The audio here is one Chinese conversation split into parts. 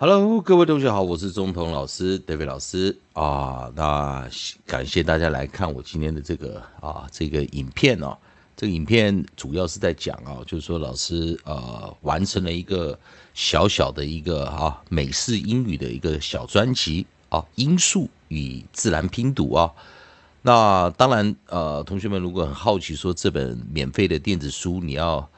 Hello，各位同学好，我是中童老师 David 老师啊。那感谢大家来看我今天的这个啊这个影片哦。这个影片主要是在讲啊，就是说老师呃完成了一个小小的一个啊美式英语的一个小专辑啊，音数与自然拼读啊。那当然呃，同学们如果很好奇说这本免费的电子书你要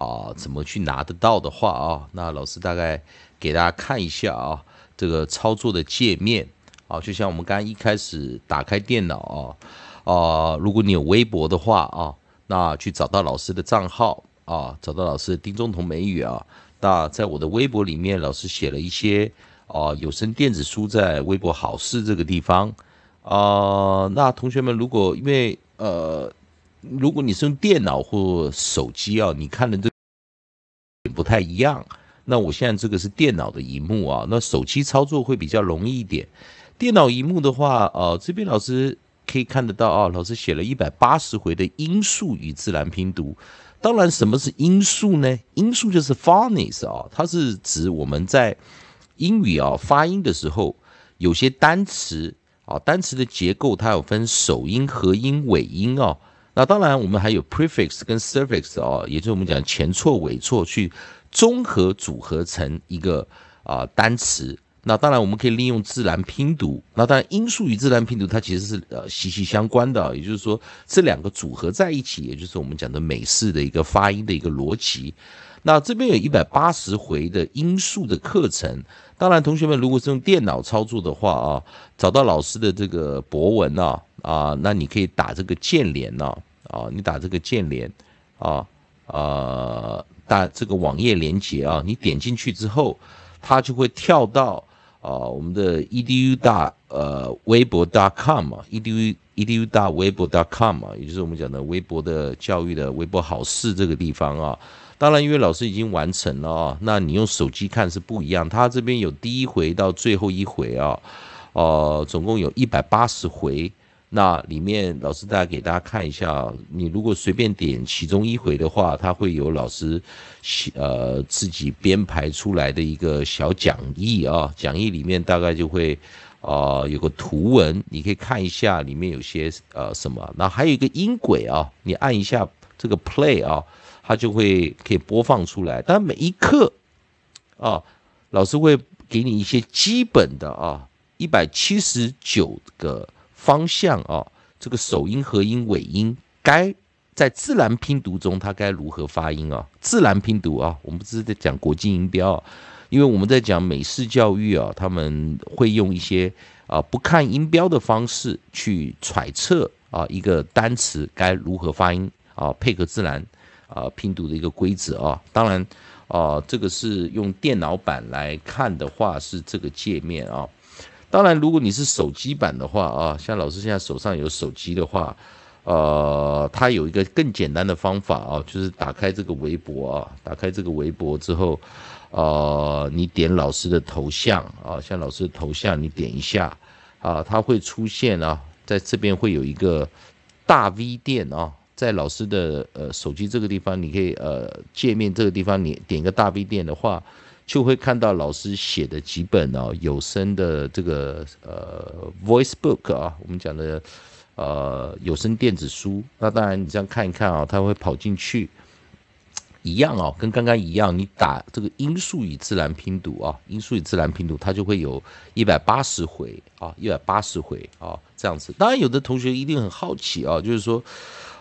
啊怎么去拿得到的话啊，那老师大概给大家看一下啊这个操作的界面啊，就像我们刚刚一开始打开电脑啊啊，如果你有微博的话啊。那去找到老师的账号啊，找到老师的丁中同美语啊。那在我的微博里面，老师写了一些啊有声电子书在微博好事这个地方啊。那同学们，如果因为呃，如果你是用电脑或手机啊，你看的这不太一样。那我现在这个是电脑的荧幕啊，那手机操作会比较容易一点。电脑荧幕的话，呃，这边老师。可以看得到啊，老师写了一百八十回的音素与自然拼读。当然，什么是音素呢？音素就是 phonics 啊，它是指我们在英语啊发音的时候，有些单词啊，单词的结构它有分首音、合音、尾音啊。那当然，我们还有 prefix 跟 suffix 哦，也就是我们讲前错、尾错，去综合组合成一个啊单词。那当然，我们可以利用自然拼读。那当然，音素与自然拼读它其实是呃息息相关的，也就是说，这两个组合在一起，也就是我们讲的美式的一个发音的一个逻辑。那这边有一百八十回的音素的课程。当然，同学们如果是用电脑操作的话啊，找到老师的这个博文啊啊，那你可以打这个键连呐啊，你打这个建联啊啊，打这个网页连接啊，你点进去之后，它就会跳到。啊，我们的 edu 大呃微博 .com 嘛，edu edu 大微博 .com 嘛，也就是我们讲的微博的教育的微博好事这个地方啊。当然，因为老师已经完成了啊，那你用手机看是不一样。他这边有第一回到最后一回啊，呃，总共有一百八十回。那里面老师大家给大家看一下，你如果随便点其中一回的话，它会有老师呃自己编排出来的一个小讲义啊，讲义里面大概就会啊有个图文，你可以看一下里面有些呃什么。那还有一个音轨啊，你按一下这个 play 啊，它就会可以播放出来。但每一课啊，老师会给你一些基本的啊，一百七十九个。方向啊，这个首音、合音、尾音，该在自然拼读中它该如何发音啊？自然拼读啊，我们不是在讲国际音标啊，因为我们在讲美式教育啊，他们会用一些啊不看音标的方式去揣测啊一个单词该如何发音啊，配合自然啊拼读的一个规则啊。当然啊，这个是用电脑版来看的话，是这个界面啊。当然，如果你是手机版的话啊，像老师现在手上有手机的话，呃，它有一个更简单的方法啊，就是打开这个微博啊，打开这个微博之后，呃，你点老师的头像啊，像老师的头像，你点一下啊，它会出现啊，在这边会有一个大 V 店啊，在老师的呃手机这个地方，你可以呃界面这个地方，你点个大 V 店的话。就会看到老师写的几本哦有声的这个呃 voice book 啊，我们讲的呃有声电子书。那当然你这样看一看啊，它会跑进去，一样哦，跟刚刚一样，你打这个音素与自然拼读啊，音素与自然拼读，它就会有一百八十回啊，一百八十回啊这样子。当然有的同学一定很好奇啊，就是说。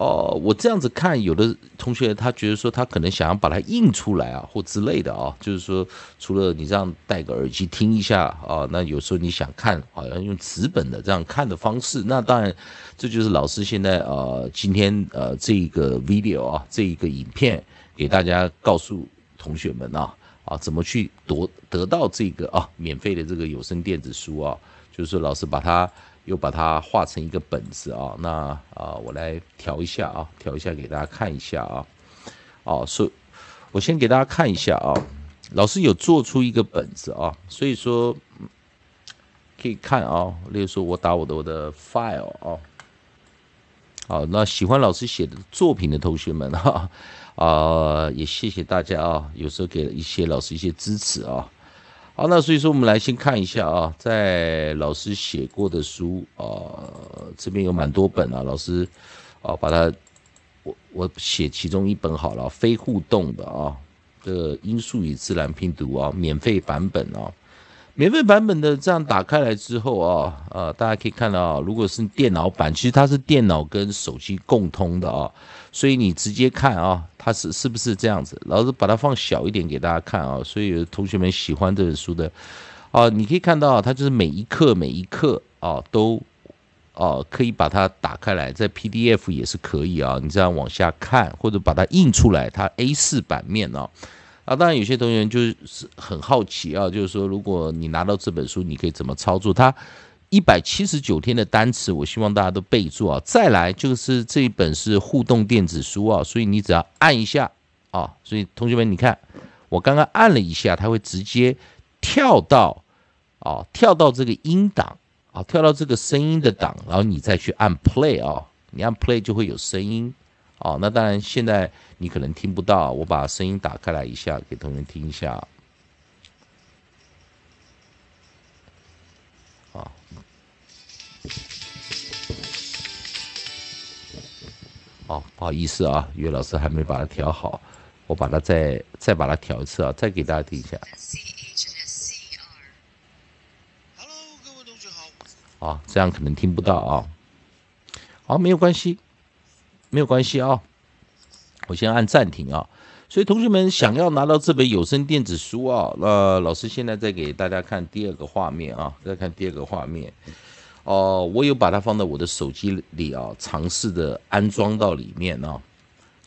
哦，我这样子看，有的同学他觉得说他可能想要把它印出来啊，或之类的啊，就是说除了你这样戴个耳机听一下啊，那有时候你想看，好像用纸本的这样看的方式，那当然这就是老师现在呃今天呃这一个 video 啊，这一个影片给大家告诉同学们啊啊怎么去夺得到这个啊免费的这个有声电子书啊，就是说老师把它。又把它画成一个本子啊，那啊，我来调一下啊，调一下给大家看一下啊，哦，所以，我先给大家看一下啊，老师有做出一个本子啊，所以说可以看啊，例如说我打我的我的 file 啊，好，那喜欢老师写的作品的同学们哈，啊，也谢谢大家啊，有时候给一些老师一些支持啊。好，那所以说我们来先看一下啊，在老师写过的书啊，这边有蛮多本啊，老师啊把它我我写其中一本好了，非互动的啊，这个因素与自然拼读啊，免费版本啊。免费版本的这样打开来之后啊，呃，大家可以看到啊，如果是电脑版，其实它是电脑跟手机共通的啊，所以你直接看啊，它是是不是这样子？老师把它放小一点给大家看啊，所以同学们喜欢这本书的啊，你可以看到它就是每一课每一课啊都啊可以把它打开来，在 PDF 也是可以啊，你这样往下看或者把它印出来，它 A4 版面啊。啊，当然有些同学就是很好奇啊，就是说，如果你拿到这本书，你可以怎么操作？它一百七十九天的单词，我希望大家都备注啊。再来就是这一本是互动电子书啊，所以你只要按一下啊，所以同学们，你看我刚刚按了一下，它会直接跳到啊，跳到这个音档啊，跳到这个声音的档，然后你再去按 play 啊，你按 play 就会有声音。哦，那当然，现在你可能听不到，我把声音打开来一下，给同学听一下。啊，哦，不好意思啊，岳老师还没把它调好，我把它再再把它调一次啊，再给大家听一下。Hello，各位同学好。啊，这样可能听不到啊。好，没有关系。没有关系啊，我先按暂停啊。所以同学们想要拿到这本有声电子书啊，那老师现在再给大家看第二个画面啊，再看第二个画面。哦，我有把它放到我的手机里啊，尝试的安装到里面啊。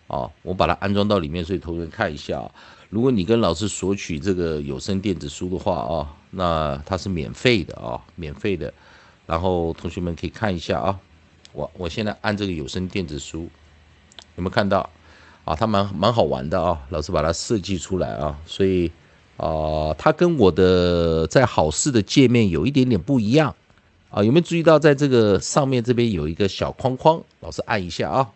哦，我把它安装到里面，所以同学们看一下啊。如果你跟老师索取这个有声电子书的话啊，那它是免费的啊，免费的。然后同学们可以看一下啊。我我现在按这个有声电子书，有没有看到啊？它蛮蛮好玩的啊，老师把它设计出来啊，所以啊，它跟我的在好事的界面有一点点不一样啊。有没有注意到在这个上面这边有一个小框框？老师按一下啊。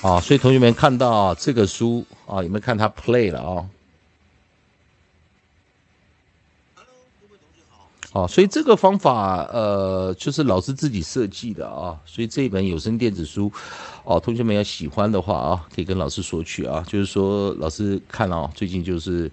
啊，所以同学们看到这个书啊，有没有看它 play 了啊？Hello，各位同学好。所以这个方法呃，就是老师自己设计的啊。所以这一本有声电子书，哦，同学们要喜欢的话啊，可以跟老师索取啊。就是说，老师看了啊最近就是。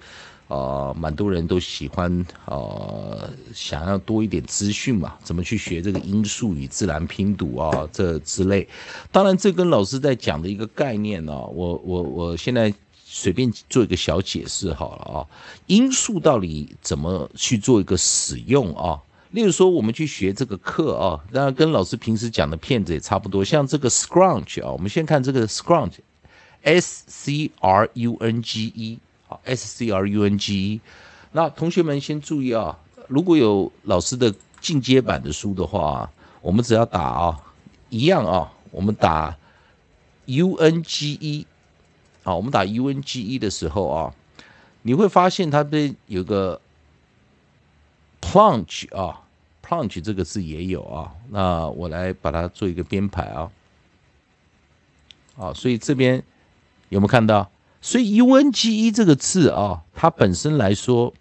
啊，蛮多人都喜欢啊，想要多一点资讯嘛，怎么去学这个音素与自然拼读啊，这之类。当然，这跟老师在讲的一个概念呢，我我我现在随便做一个小解释好了啊。音素到底怎么去做一个使用啊？例如说，我们去学这个课啊，当然跟老师平时讲的片子也差不多。像这个 scrunch 啊，我们先看这个 scrunch，s c r u n g e。好，S C R U N G E。那同学们先注意啊，如果有老师的进阶版的书的话，我们只要打啊，一样啊，我们打 U N G E。好，我们打 U N G E 的时候啊，你会发现它这有个 plunge 啊，plunge 这个字也有啊。那我来把它做一个编排啊。啊，所以这边有没有看到？所以 U N G E 这个字啊，它本身来说，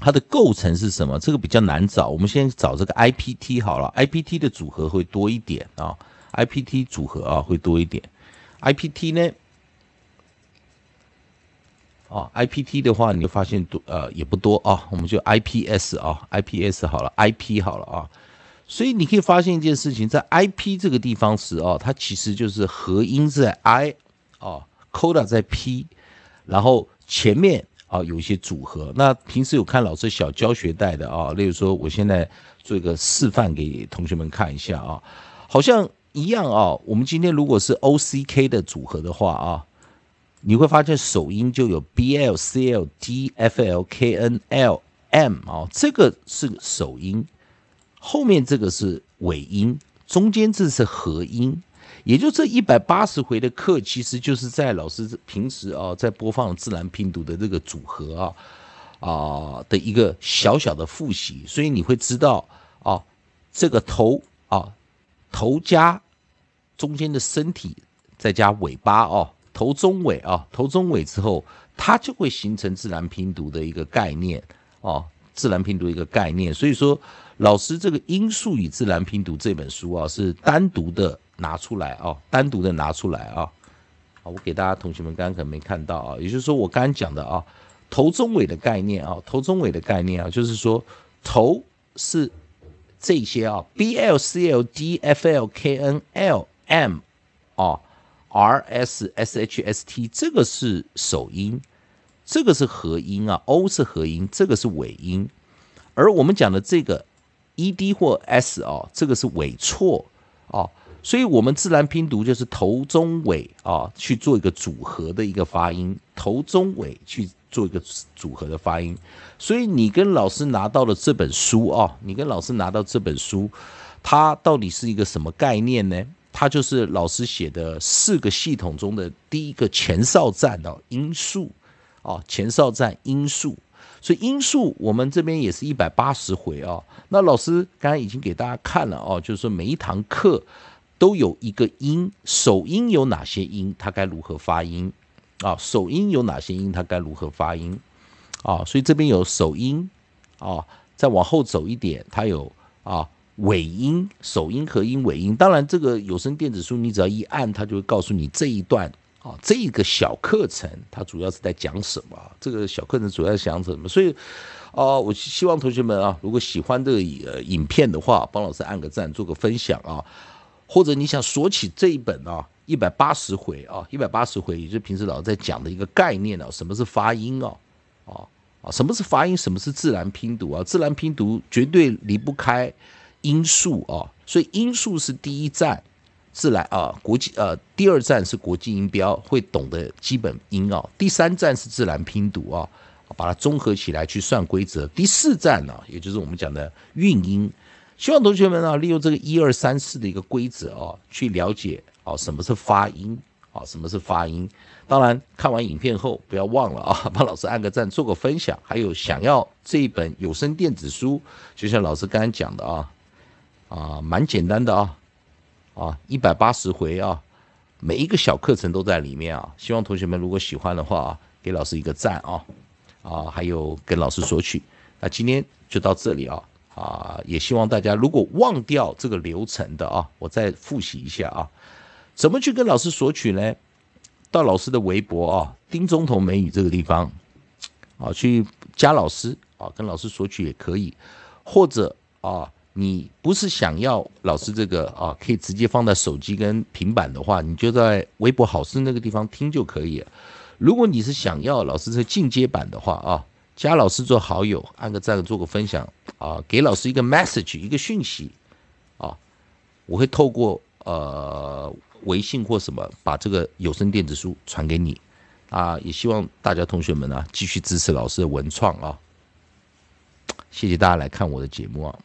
它的构成是什么？这个比较难找。我们先找这个 I P T 好了，I P T 的组合会多一点啊，I P T 组合啊会多一点。I P T 呢，哦 I P T 的话，你就发现多呃也不多啊，我们就 I P S 啊，I P S 好了，I P 好了啊。所以你可以发现一件事情，在 I P 这个地方时啊，它其实就是合音在 I 啊。Coda 在 P，然后前面啊有一些组合。那平时有看老师小教学带的啊，例如说我现在做一个示范给同学们看一下啊，好像一样啊。我们今天如果是 O C K 的组合的话啊，你会发现首音就有 B L C L D F L K N L M 啊，这个是首音，后面这个是尾音，中间这是合音。也就这一百八十回的课，其实就是在老师平时啊在播放自然拼读的这个组合啊啊的一个小小的复习，所以你会知道啊，这个头啊头加中间的身体再加尾巴哦，头中尾啊头中尾之后，它就会形成自然拼读的一个概念哦，自然拼读一个概念。所以说，老师这个《音素与自然拼读》这本书啊，是单独的拿出来啊，单独的拿出来啊。好，我给大家同学们刚刚可能没看到啊，也就是说我刚刚讲的啊，头中尾的概念啊，头中尾的概念啊，就是说头是这些啊，B L C L D F L K N L M 啊，R S S H S T 这个是首音，这个是合音啊，O 是合音，这个是尾音，而我们讲的这个 E D 或 S 啊，这个是尾错啊。所以，我们自然拼读就是头中尾啊，去做一个组合的一个发音，头中尾去做一个组合的发音。所以，你跟老师拿到了这本书啊，你跟老师拿到这本书，它到底是一个什么概念呢？它就是老师写的四个系统中的第一个前哨站的音素啊，前哨站音素。所以，音素我们这边也是一百八十回啊。那老师刚才已经给大家看了哦，就是说每一堂课。都有一个音，首音有哪些音，它该如何发音啊？首音有哪些音，它该如何发音啊？所以这边有首音啊，再往后走一点，它有啊尾音，首音和音尾音。当然，这个有声电子书你只要一按，它就会告诉你这一段啊，这个小课程它主要是在讲什么？这个小课程主要讲什么？所以啊，我希望同学们啊，如果喜欢这个呃影片的话，帮老师按个赞，做个分享啊。或者你想索取这一本啊，一百八十回啊，一百八十回，也就是平时老师在讲的一个概念啊，什么是发音啊？啊啊，什么是发音？什么是自然拼读啊？自然拼读绝对离不开音素啊，所以音素是第一站，自然啊，国际呃，第二站是国际音标，会懂得基本音啊，第三站是自然拼读啊，把它综合起来去算规则，第四站呢，也就是我们讲的韵音。希望同学们啊，利用这个一二三四的一个规则啊，去了解啊什么是发音啊，什么是发音。当然，看完影片后不要忘了啊，帮老师按个赞，做个分享。还有想要这一本有声电子书，就像老师刚才讲的啊，啊，蛮简单的啊，啊，一百八十回啊，每一个小课程都在里面啊。希望同学们如果喜欢的话啊，给老师一个赞啊，啊，还有跟老师索取。那今天就到这里啊。啊，也希望大家如果忘掉这个流程的啊，我再复习一下啊，怎么去跟老师索取呢？到老师的微博啊，丁总统美语这个地方啊，去加老师啊，跟老师索取也可以，或者啊，你不是想要老师这个啊，可以直接放在手机跟平板的话，你就在微博好事那个地方听就可以。如果你是想要老师这进阶版的话啊。加老师做好友，按个赞，做个分享啊，给老师一个 message，一个讯息啊，我会透过呃微信或什么把这个有声电子书传给你啊，也希望大家同学们呢继续支持老师的文创啊，谢谢大家来看我的节目啊。